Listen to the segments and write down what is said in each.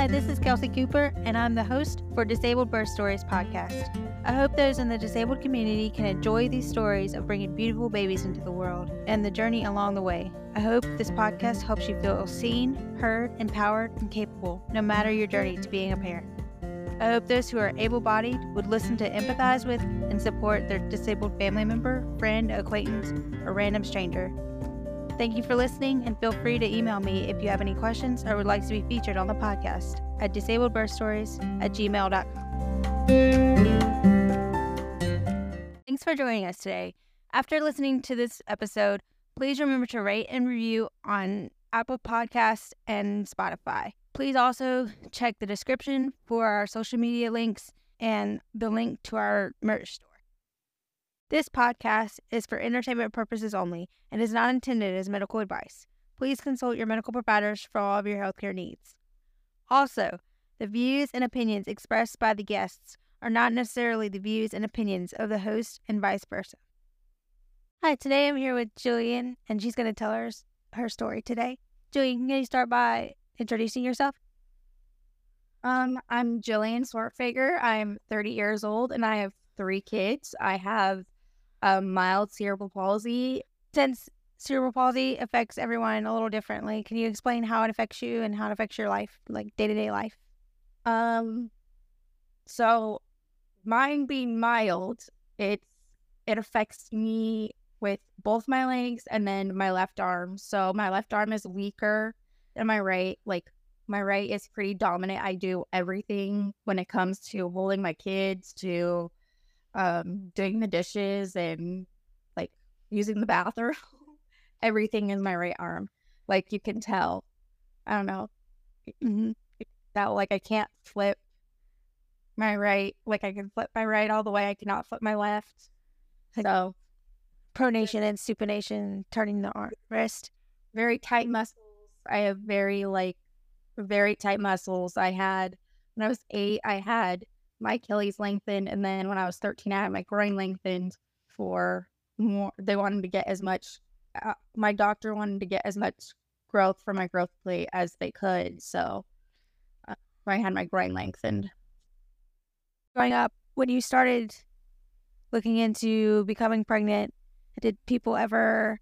Hi, this is Kelsey Cooper, and I'm the host for Disabled Birth Stories podcast. I hope those in the disabled community can enjoy these stories of bringing beautiful babies into the world and the journey along the way. I hope this podcast helps you feel seen, heard, empowered, and capable, no matter your journey to being a parent. I hope those who are able bodied would listen to empathize with and support their disabled family member, friend, acquaintance, or random stranger. Thank you for listening, and feel free to email me if you have any questions or would like to be featured on the podcast at disabledbirthstories at gmail.com. Thanks for joining us today. After listening to this episode, please remember to rate and review on Apple Podcasts and Spotify. Please also check the description for our social media links and the link to our merch store. This podcast is for entertainment purposes only and is not intended as medical advice. Please consult your medical providers for all of your healthcare needs. Also, the views and opinions expressed by the guests are not necessarily the views and opinions of the host and vice versa. Hi, today I'm here with Jilliann, and she's going to tell her her story today. Jilliann, can you start by introducing yourself? Um, I'm Jilliann Swartfager. I'm 30 years old and I have three kids. I have a mild cerebral palsy. Since cerebral palsy affects everyone a little differently, can you explain how it affects you and how it affects your life, like day to day life? Um, so mine being mild, it's it affects me with both my legs and then my left arm. So my left arm is weaker than my right. Like my right is pretty dominant. I do everything when it comes to holding my kids, to um, doing the dishes, and like using the bathroom. everything is my right arm. Like you can tell. I don't know mm-hmm. that like I can't flip my right. Like I can flip my right all the way. I cannot flip my left. So pronation and supination, turning the arm wrist. Very tight muscles. I have very like very tight muscles. I had when I was eight, I had my Achilles lengthened, and then when I was thirteen, I had my groin lengthened for more. They wanted to get as much. Uh, my doctor wanted to get as much growth from my growth plate as they could, so uh, I had my groin lengthened. Growing up, when you started looking into becoming pregnant, did people ever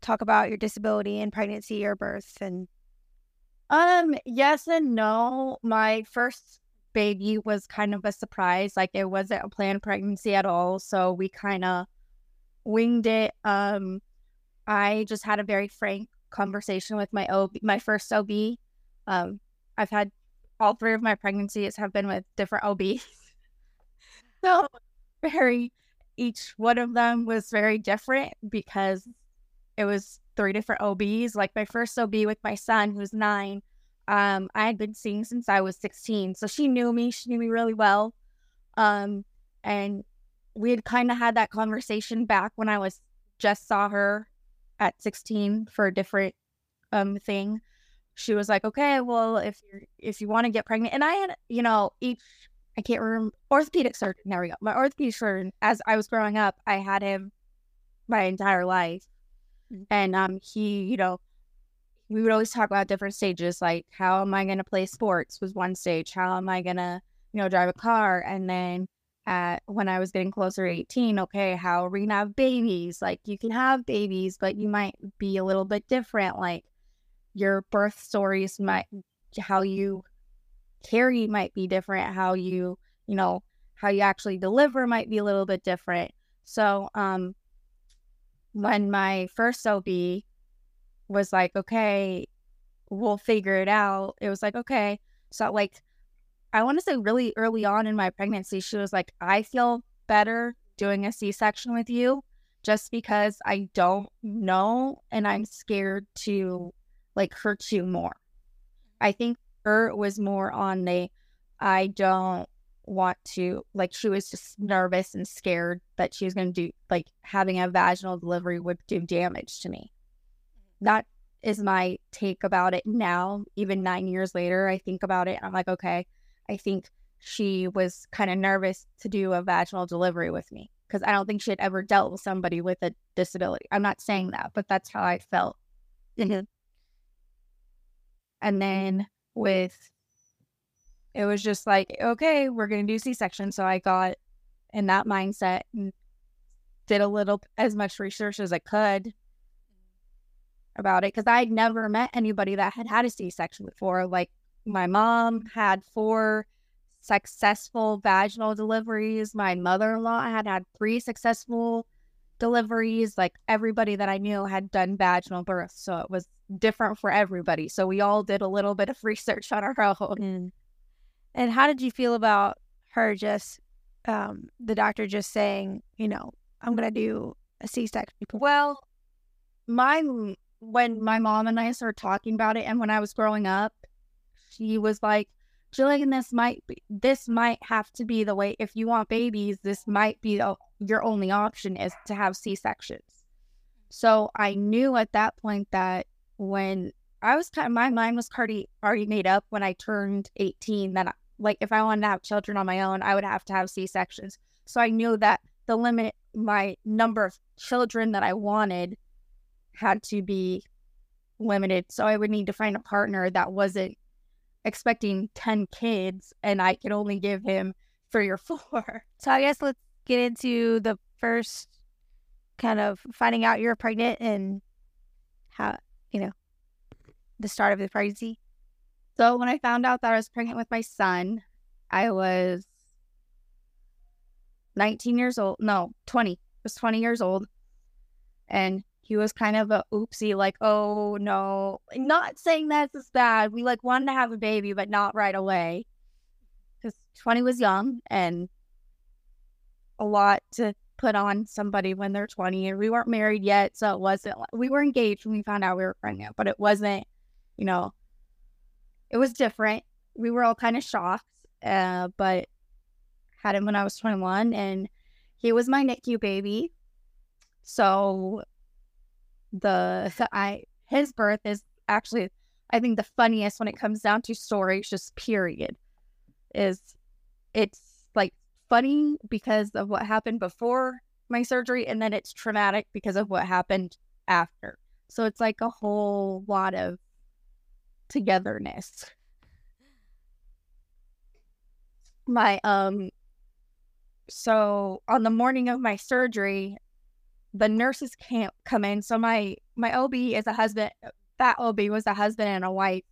talk about your disability in pregnancy or birth and um yes and no my first baby was kind of a surprise like it wasn't a planned pregnancy at all so we kind of winged it um i just had a very frank conversation with my ob my first ob um i've had all three of my pregnancies have been with different obs so very each one of them was very different because it was three different OBs. Like my first OB with my son, who's nine, um, I had been seeing since I was 16. So she knew me, she knew me really well. Um, and we had kind of had that conversation back when I was just saw her at 16 for a different um thing. She was like, "Okay, well, if you if you want to get pregnant," and I had, you know, each I can't remember orthopedic surgeon. There we go. My orthopedic surgeon. As I was growing up, I had him my entire life, mm-hmm. and um, he, you know, we would always talk about different stages, like how am I going to play sports was one stage. How am I going to, you know, drive a car, and then at when I was getting closer to 18, okay, how are we gonna have babies? Like you can have babies, but you might be a little bit different. Like your birth stories might how you carry might be different, how you, you know, how you actually deliver might be a little bit different. So, um, when my first OB was like, okay, we'll figure it out, it was like, okay. So, like, I want to say really early on in my pregnancy, she was like, I feel better doing a C section with you just because I don't know and I'm scared to like hurt you more. I think her was more on the I don't want to like she was just nervous and scared that she was going to do like having a vaginal delivery would do damage to me. That is my take about it now. Even nine years later, I think about it and I'm like, okay, I think she was kind of nervous to do a vaginal delivery with me because I don't think she had ever dealt with somebody with a disability. I'm not saying that, but that's how I felt. Mm-hmm. And then with it was just like, okay, we're going to do C section. So I got in that mindset and did a little as much research as I could about it because I'd never met anybody that had had a C section before. Like my mom had four successful vaginal deliveries. My mother in law had had three successful deliveries. Like everybody that I knew had done vaginal births. So it was different for everybody. So we all did a little bit of research on our own. Mm. And how did you feel about her just, um, the doctor just saying, you know, I'm going to do a C section? Well, my, when my mom and I started talking about it and when I was growing up, she was like, Jilliann, this might be, this might have to be the way. If you want babies, this might be the, your only option is to have C sections. So I knew at that point that when I was kind of, my mind was already already made up when I turned 18 that I, like if I wanted to have children on my own, I would have to have C sections. So I knew that the limit, my number of children that I wanted had to be limited. So I would need to find a partner that wasn't expecting 10 kids and I could only give him three or four. So I guess let's get into the first kind of finding out you're pregnant and how, you know, the start of the pregnancy. So when I found out that I was pregnant with my son, I was 19 years old. No, 20. I was 20 years old. And he was kind of a oopsie, like, oh no, not saying that's as bad. We like wanted to have a baby, but not right away. Because 20 was young and a lot to put on somebody when they're 20 and we weren't married yet. So it wasn't, we were engaged when we found out we were pregnant, but it wasn't, you know, it was different. We were all kind of shocked, uh, but had him when I was 21 and he was my NICU baby. So the I his birth is actually I think the funniest when it comes down to stories, just period. Is it's like funny because of what happened before my surgery, and then it's traumatic because of what happened after. So it's like a whole lot of togetherness. My um so on the morning of my surgery, the nurses can't come in. So my my OB is a husband. That OB was a husband and a wife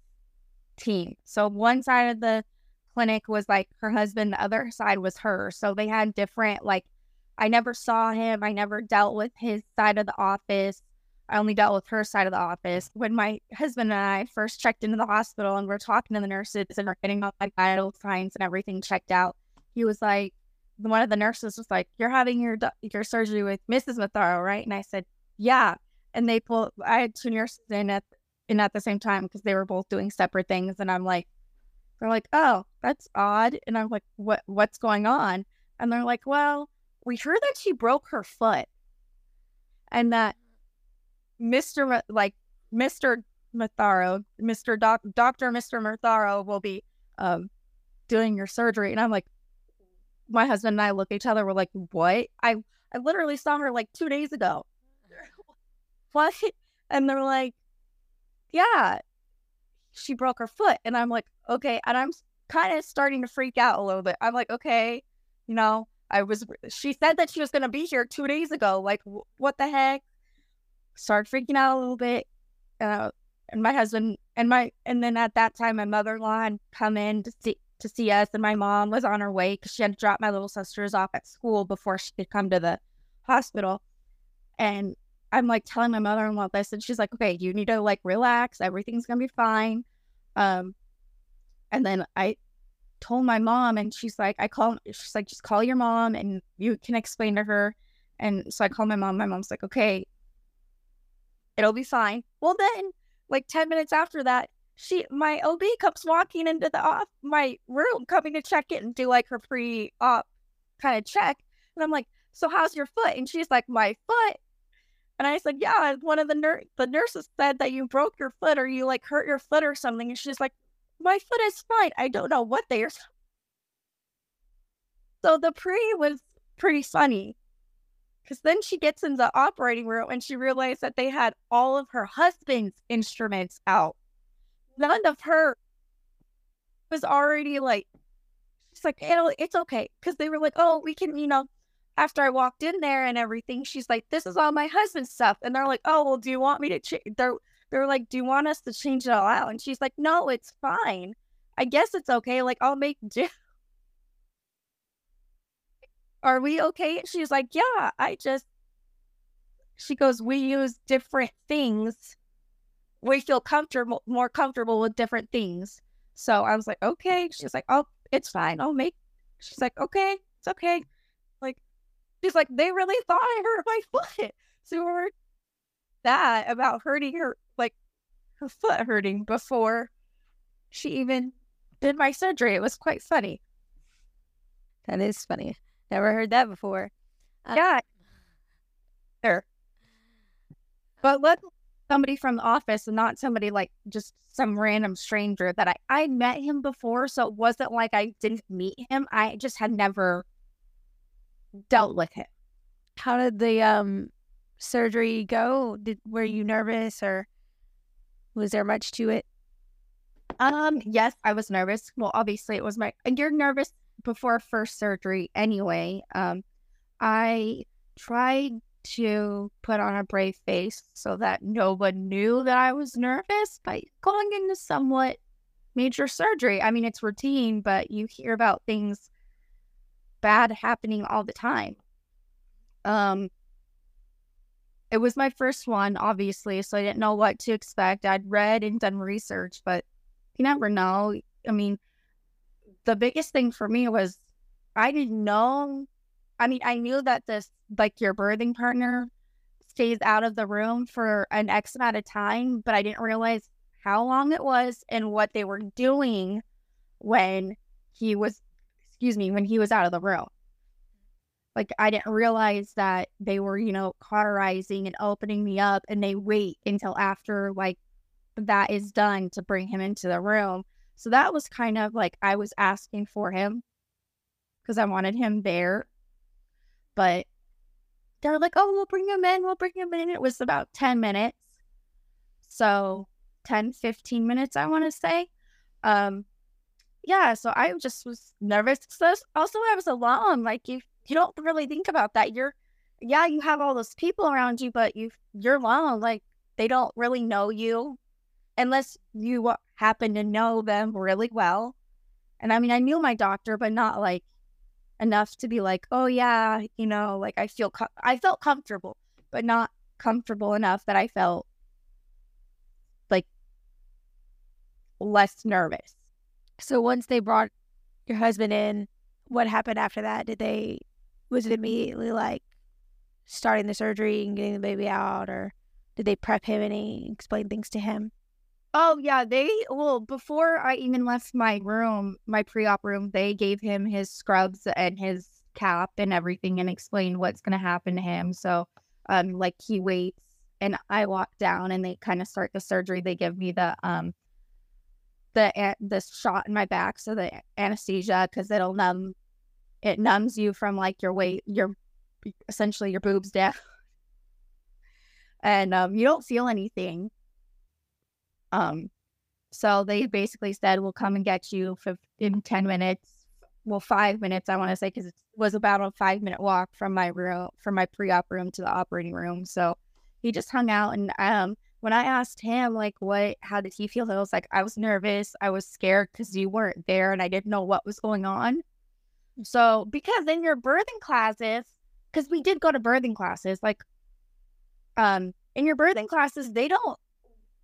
team. So one side of the clinic was like her husband, the other side was her. So they had different like. I never saw him. I never dealt with his side of the office. I only dealt with her side of the office. When my husband and I first checked into the hospital and we're talking to the nurses and we're getting all my vital signs and everything checked out, he was like, one of the nurses was like, "You're having your your surgery with Mrs. Matharo, right?" And I said, "Yeah." And they pulled. I had two nurses in at in at the same time because they were both doing separate things, and I'm like, they're like, "Oh, that's odd," and I'm like, "What what's going on?" And they're like, "Well, we heard that she broke her foot, and that Mister like Mister Matharo, Mister Doc Doctor Mister Matharo will be um doing your surgery," and I'm like, my husband and I look at each other. We're like, what? I I literally saw her like two days ago. what? And they're like, yeah, she broke her foot. And I'm like, okay. And I'm kind of starting to freak out a little bit. I'm like, okay, you know, I was, she said that she was going to be here two days ago. Like, w- what the heck? Started freaking out a little bit. Uh, and my husband and my, and then at that time, my mother in law had come in to see, to see us, and my mom was on her way because she had to drop my little sisters off at school before she could come to the hospital. And I'm like telling my mother in law this, and she's like, "Okay, you need to like relax. Everything's gonna be fine." Um, and then I told my mom, and she's like, "I call." She's like, "Just call your mom, and you can explain to her." And so I called my mom. My mom's like, "Okay, it'll be fine." Well, then, like ten minutes after that, she my OB comes walking into the off my room coming to check it and do like her pre op kind of check. And I'm like, so how's your foot? And she's like, my foot. And I said, yeah, one of the nur- the nurses said that you broke your foot or you like hurt your foot or something. And she's like, my foot is fine. I don't know what they are. So the pre was pretty funny because then she gets in the operating room and she realized that they had all of her husband's instruments out none of her was already like, she's like, it's okay. Cause they were like, oh, we can, you know, after I walked in there and everything, she's like, this is all my husband's stuff. And they're like, oh, well, do you want me to change? They're, they're like, do you want us to change it all out? And she's like, no, it's fine. I guess it's okay. Like, I'll make do. Are we okay? She's like, yeah, I just, she goes, we use different things. We feel comfortable, more comfortable with different things. So I was like, okay. She's like, oh, it's fine. I'll make. She's like, okay, it's okay. Like, she's like, they really thought I hurt my foot. So we're that about hurting her, like her foot hurting before she even did my surgery. It was quite funny. That is funny. Never heard that before. Uh, yeah. There. But let somebody from the office and not somebody like just some random stranger that I I met him before, so it wasn't like I didn't meet him. I just had never dealt with him. How did the um surgery go? Did were you nervous or was there much to it? Um, yes, I was nervous. Well, obviously it was my and you're nervous before first surgery anyway. Um I tried to put on a brave face so that no one knew that I was nervous by going into somewhat major surgery. I mean, it's routine, but you hear about things bad happening all the time. Um, it was my first one, obviously, so I didn't know what to expect. I'd read and done research, but you never know. I mean, the biggest thing for me was I didn't know I mean, I knew that this, like your birthing partner, stays out of the room for an X amount of time, but I didn't realize how long it was and what they were doing when he was, excuse me, when he was out of the room. Like, I didn't realize that they were, you know, cauterizing and opening me up, and they wait until after, like, that is done to bring him into the room. So that was kind of like I was asking for him because I wanted him there but they're like, oh, we'll bring him in. We'll bring him in. It was about 10 minutes. So 10, 15 minutes, I want to say. Um, yeah, so I just was nervous. So also, I was alone. Like, you, you don't really think about that. You're, yeah, you have all those people around you, but you, you're alone. Like, they don't really know you unless you happen to know them really well. And I mean, I knew my doctor, but not like enough to be like, oh yeah, you know, like I feel com- I felt comfortable, but not comfortable enough that I felt like less nervous. So once they brought your husband in, what happened after that? Did they was it immediately like starting the surgery and getting the baby out or did they prep him and explain things to him? Oh yeah, they well before I even left my room, my pre-op room, they gave him his scrubs and his cap and everything and explained what's going to happen to him. So um like he waits and I walk down and they kind of start the surgery. They give me the um the the shot in my back so the anesthesia cuz it'll numb it numbs you from like your weight your essentially your boobs down. and um you don't feel anything um, so they basically said, we'll come and get you for in 10 minutes. Well, five minutes, I want to say, because it was about a five minute walk from my room, from my pre op room to the operating room. So he just hung out. And um, when I asked him, like, what, how did he feel? He was like, I was nervous. I was scared because you weren't there and I didn't know what was going on. So, because in your birthing classes, because we did go to birthing classes, like, um, in your birthing classes, they don't,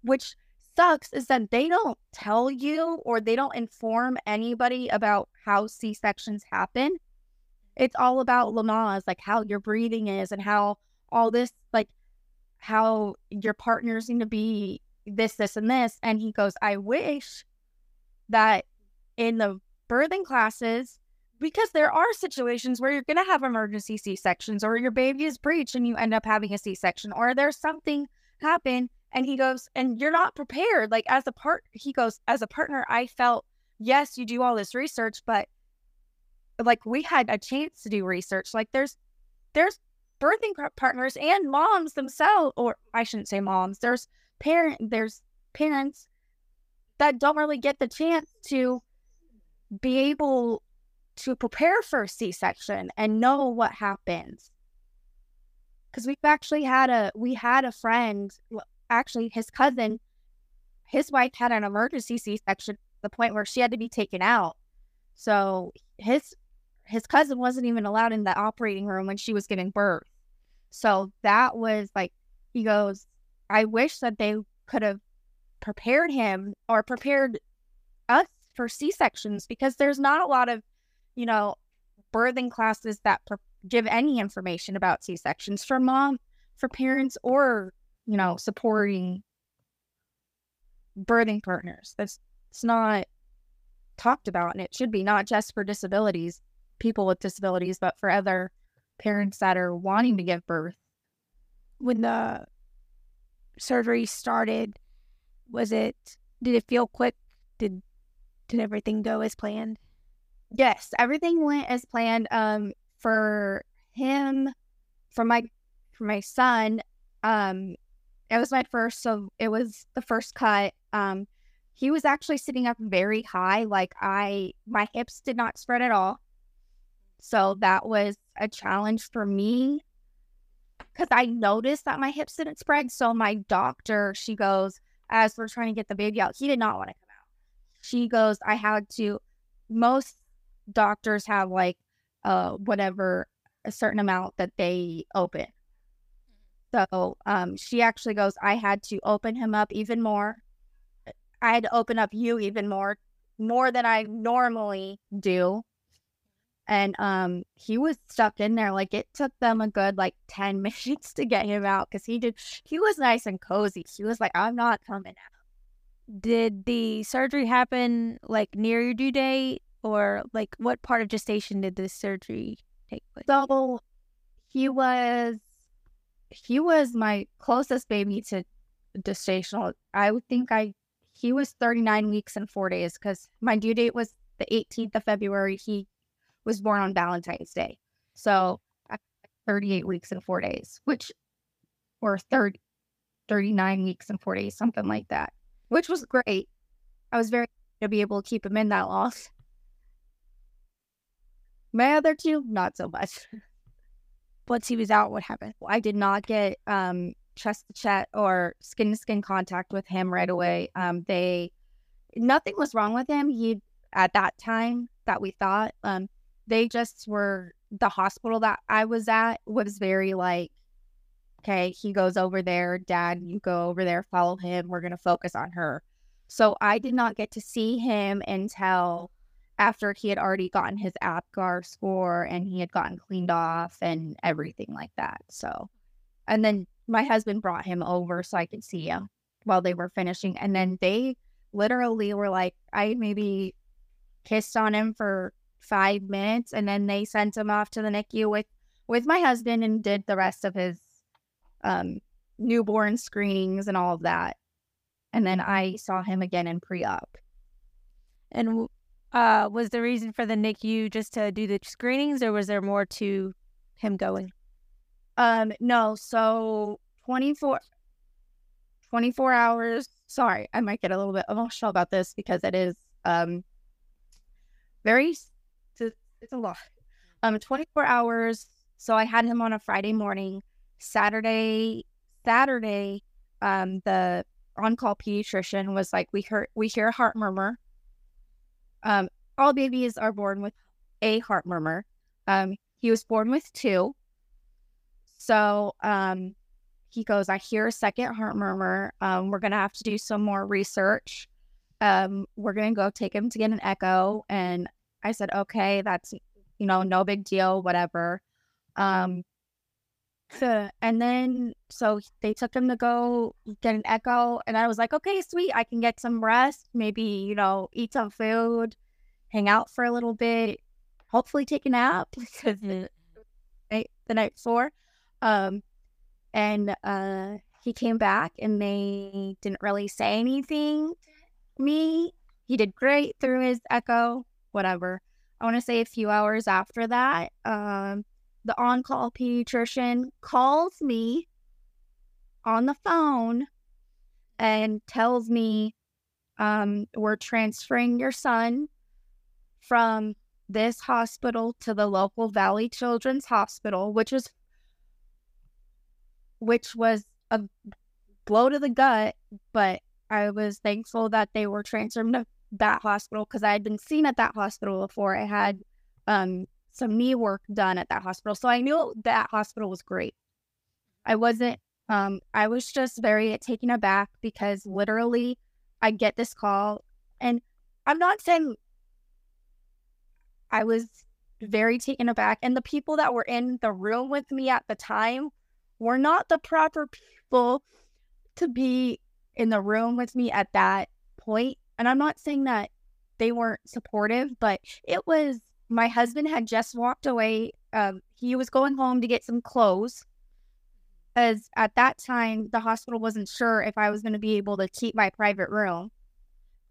which sucks is that they don't tell you or they don't inform anybody about how C sections happen. It's all about Lamaze, like how your breathing is and how all this, like how your partners need to be this, this, and this. And he goes, I wish that in the birthing classes, because there are situations where you're going to have emergency C sections or your baby is breech and you end up having a C section or there's something happen and he goes, and you're not prepared. Like as a part, he goes, as a partner, I felt, yes, you do all this research, but like we had a chance to do research. Like there's, there's birthing partners and moms themselves, or I shouldn't say moms. There's parent, there's parents that don't really get the chance to be able to prepare for a C-section and know what happens. Because we've actually had a we had a friend, actually his cousin, his wife had an emergency C-section, the point where she had to be taken out. So his his cousin wasn't even allowed in the operating room when she was giving birth. So that was like he goes, I wish that they could have prepared him or prepared us for C sections because there's not a lot of, you know, birthing classes that per- give any information about C sections for mom, for parents, or, you know, supporting birthing partners. That's it's not talked about and it should be not just for disabilities, people with disabilities, but for other parents that are wanting to give birth. When the surgery started, was it did it feel quick? Did did everything go as planned? Yes, everything went as planned. Um, for him, for my for my son, um, it was my first, so it was the first cut. Um, he was actually sitting up very high, like I my hips did not spread at all. So that was a challenge for me because I noticed that my hips didn't spread. So my doctor, she goes, as we're trying to get the baby out, he did not want to come out. She goes, I had to, most doctors have like uh whatever a certain amount that they open. So um she actually goes, I had to open him up even more. I had to open up you even more, more than I normally do. And um he was stuck in there like it took them a good like 10 minutes to get him out because he did he was nice and cozy. He was like i'm not coming out. Did the surgery happen like near your due date? Or like what part of gestation did this surgery take place? So he was he was my closest baby to gestational i would think i he was 39 weeks and four days because my due date was the 18th of february he was born on Valentine's Day. So 38 weeks and four days, which, or 30, 39 weeks and four days, something like that, which was great. I was very to be able to keep him in that long. My other two, not so much. Once he was out, what happened? I did not get um, chest to chest or skin to skin contact with him right away. Um, they, nothing was wrong with him. He, at that time that we thought, um, they just were the hospital that I was at was very like, okay, he goes over there, dad, you go over there, follow him. We're to focus on her. So I did not get to see him until after he had already gotten his APGAR score and he had gotten cleaned off and everything like that. So, and then my husband brought him over so I could see him while they were finishing. And then they literally were like, I maybe kissed on him for five minutes, and then they sent him off to the NICU with with my husband and did the rest of his um, newborn screenings and all of that. And then I saw him again in pre-op. And uh, was the reason for the NICU just to do the screenings, or was there more to him going? Um, no. So 24, 24 hours. Sorry, I might get a little bit emotional about this because it is um very it's a lot. Um, 24 hours. So I had him on a Friday morning. Saturday, Saturday, um, the on-call pediatrician was like, "We hear we hear a heart murmur. Um, all babies are born with a heart murmur. Um, he was born with two. So um, he goes, I hear a second heart murmur. Um, we're gonna have to do some more research. Um, we're gonna go take him to get an echo, and I said, okay, that's, you know, no big deal, whatever. Um, and then, so they took him to go get an echo. And I was like, okay, sweet. I can get some rest, maybe, you know, eat some food, hang out for a little bit, hopefully take a nap because the, the night before. Um, and, uh, he came back and they didn't really say anything to me. He did great through his echo whatever. I want to say a few hours after that, um, the on call pediatrician calls me on the phone and tells me, um, We're transferring your son from this hospital to the local Valley Children's Hospital, which was which was a blow to the gut, but I was thankful that they were transferred to that hospital because I had been seen at that hospital before. I had um, some knee work done at that hospital. So I knew that hospital was great. I wasn't, um, I was just very taken aback because literally I get this call and I'm not saying I was very taken aback. And the people that were in the room with me at the time were not the proper people to be in the room with me at that point. And I'm not saying that they weren't supportive, but it was my husband had just walked away. Um, he was going home to get some clothes. As at that time, the hospital wasn't sure if I was going to be able to keep my private room.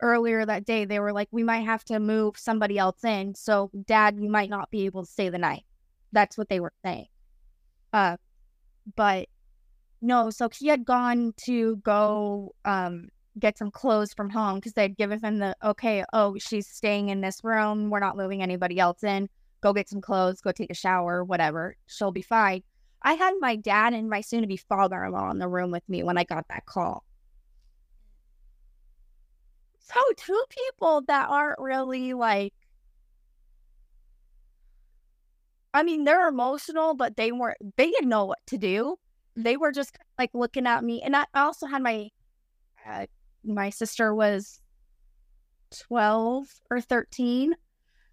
Earlier that day, they were like, we might have to move somebody else in. So, dad, you might not be able to stay the night. That's what they were saying. Uh, but no, so he had gone to go um, get some clothes from home because they'd given him the okay, oh, she's staying in this room. We're not moving anybody else in. Go get some clothes, go take a shower, whatever. She'll be fine. I had my dad and my soon to be father in law in the room with me when I got that call. So, two people that aren't really like, I mean, they're emotional, but they weren't, they didn't know what to do. They were just like looking at me. And I also had my uh, my sister was 12 or 13.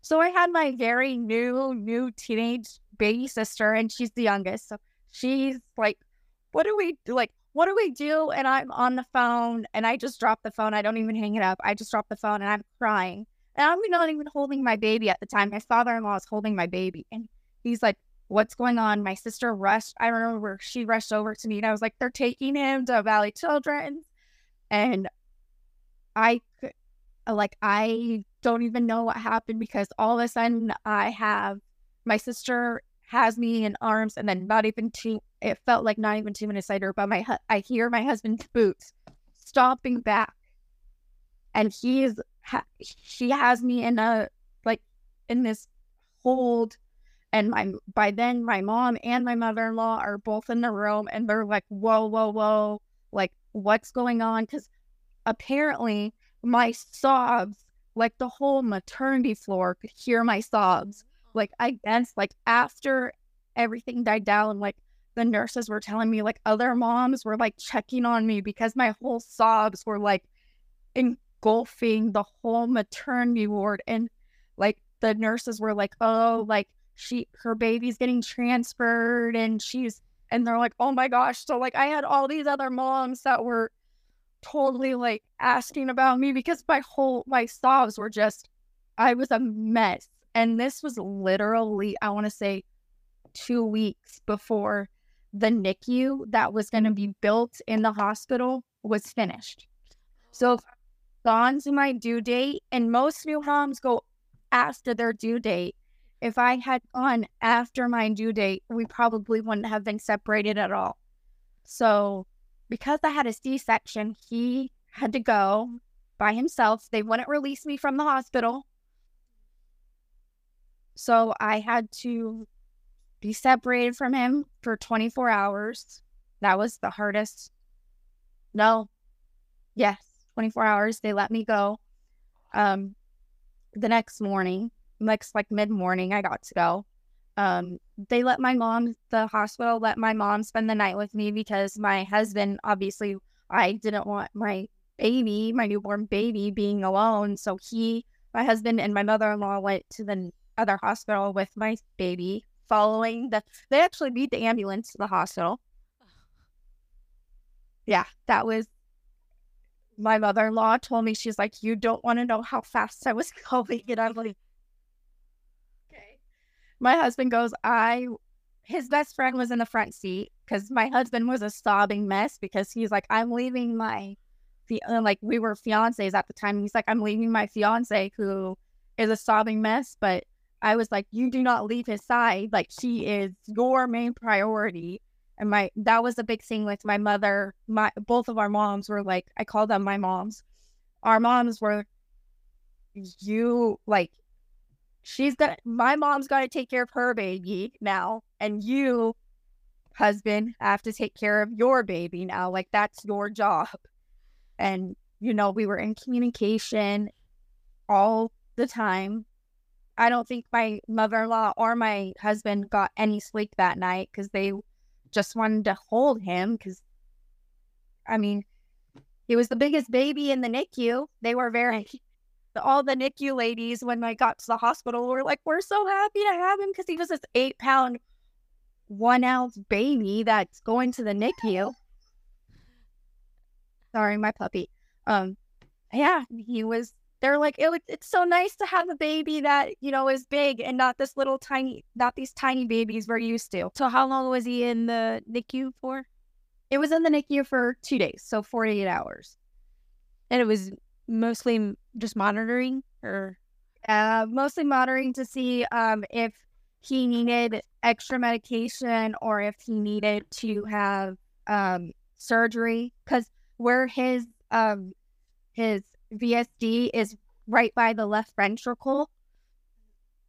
So I had my very new, new teenage baby sister, and she's the youngest. So she's like, What do we do? Like, what do we do? And I'm on the phone, and I just drop the phone. I don't even hang it up. I just drop the phone, and I'm crying. And I'm not even holding my baby at the time. My father in law is holding my baby. And he's like, What's going on? My sister rushed. I remember she rushed over to me, and I was like, They're taking him to Valley Children's. And I uh, like I don't even know what happened because all of a sudden I have my sister has me in arms and then not even two it felt like not even two minutes later but my I hear my husband's boots stomping back. And he is ha- she has me in a like in this hold and my by then my mom and my mother-in-law are both in the room and they're like whoa whoa whoa like what's going on? Because apparently my sobs, like the whole maternity floor could hear my sobs. Like I guess like after everything died down, like the nurses were telling me like other moms were like checking on me because my whole sobs were like engulfing the whole maternity ward and like the nurses were like, "Oh, like she her baby's getting transferred and she's and they're like, "Oh my gosh." So like I had all these other moms that were totally like asking about me because my whole my sobs were just I was a mess. And this was literally, I want to say, two weeks before the NICU that was going to be built in the hospital was finished. So gone to my due date, and most new moms go after their due date. If I had gone after my due date, we probably wouldn't have been separated at all. So because I had a C section, he had to go by himself. They wouldn't release me from the hospital. So I had to be separated from him for 24 hours. That was the hardest. No. Yes, 24 hours. They let me go. Um, the next morning, next like mid morning, I got to go um, they let my mom, the hospital let my mom spend the night with me because my husband, obviously, I didn't want my baby, my newborn baby, being alone. So he, my husband, and my mother in law went to the other hospital with my baby. Following the, they actually beat the ambulance to the hospital. Yeah, that was my mother in law told me, she's like, You don't want to know how fast I was going. And I'm like, my husband goes, I, his best friend was in the front seat because my husband was a sobbing mess because he's like, I'm leaving my, like, we were fiancés at the time. He's like, I'm leaving my fiance who is a sobbing mess. But I was like, you do not leave his side. Like, she is your main priority. And my, that was a big thing with my mother. My, both of our moms were like, I call them my moms. Our moms were, you, like, she's got my mom's got to take care of her baby now, and you, husband, have to take care of your baby now. Like that's your job. And you know, we were in communication all the time. I don't think my mother in law or my husband got any sleep that night because they just wanted to hold him. Because, I mean, he was the biggest baby in the NICU. They were very, all the NICU ladies, when I got to the hospital, were like, we're so happy to have him because he was this eight pound, one ounce baby that's going to the NICU. Sorry, my puppy. Um, yeah, he was they're like it, it's so nice to have a baby that you know is big and not this little tiny not these tiny babies we're used to so how long was he in the nicu for it was in the nicu for two days so 48 hours and it was mostly just monitoring or uh mostly monitoring to see um if he needed extra medication or if he needed to have um surgery because where his um his VSD is right by the left ventricle.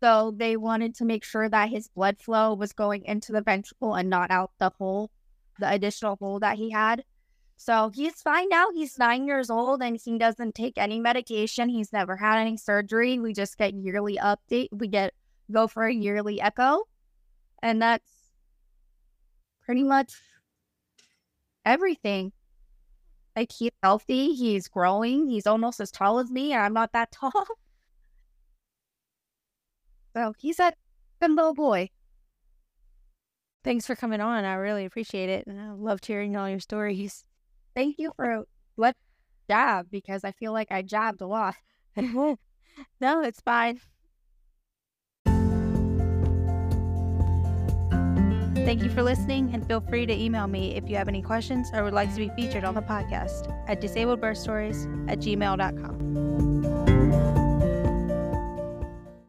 So they wanted to make sure that his blood flow was going into the ventricle and not out the hole, the additional hole that he had. So he's fine now. He's nine years old and he doesn't take any medication. He's never had any surgery. We just get yearly update. We get go for a yearly echo. And that's pretty much everything. Like he's healthy, he's growing, he's almost as tall as me, and I'm not that tall. So he's a good little boy. Thanks for coming on. I really appreciate it. And I loved hearing all your stories. Thank you for let jab because I feel like I jabbed a lot. no, it's fine. Thank you for listening, and feel free to email me if you have any questions or would like to be featured on the podcast at disabledbirthstories at gmail.com.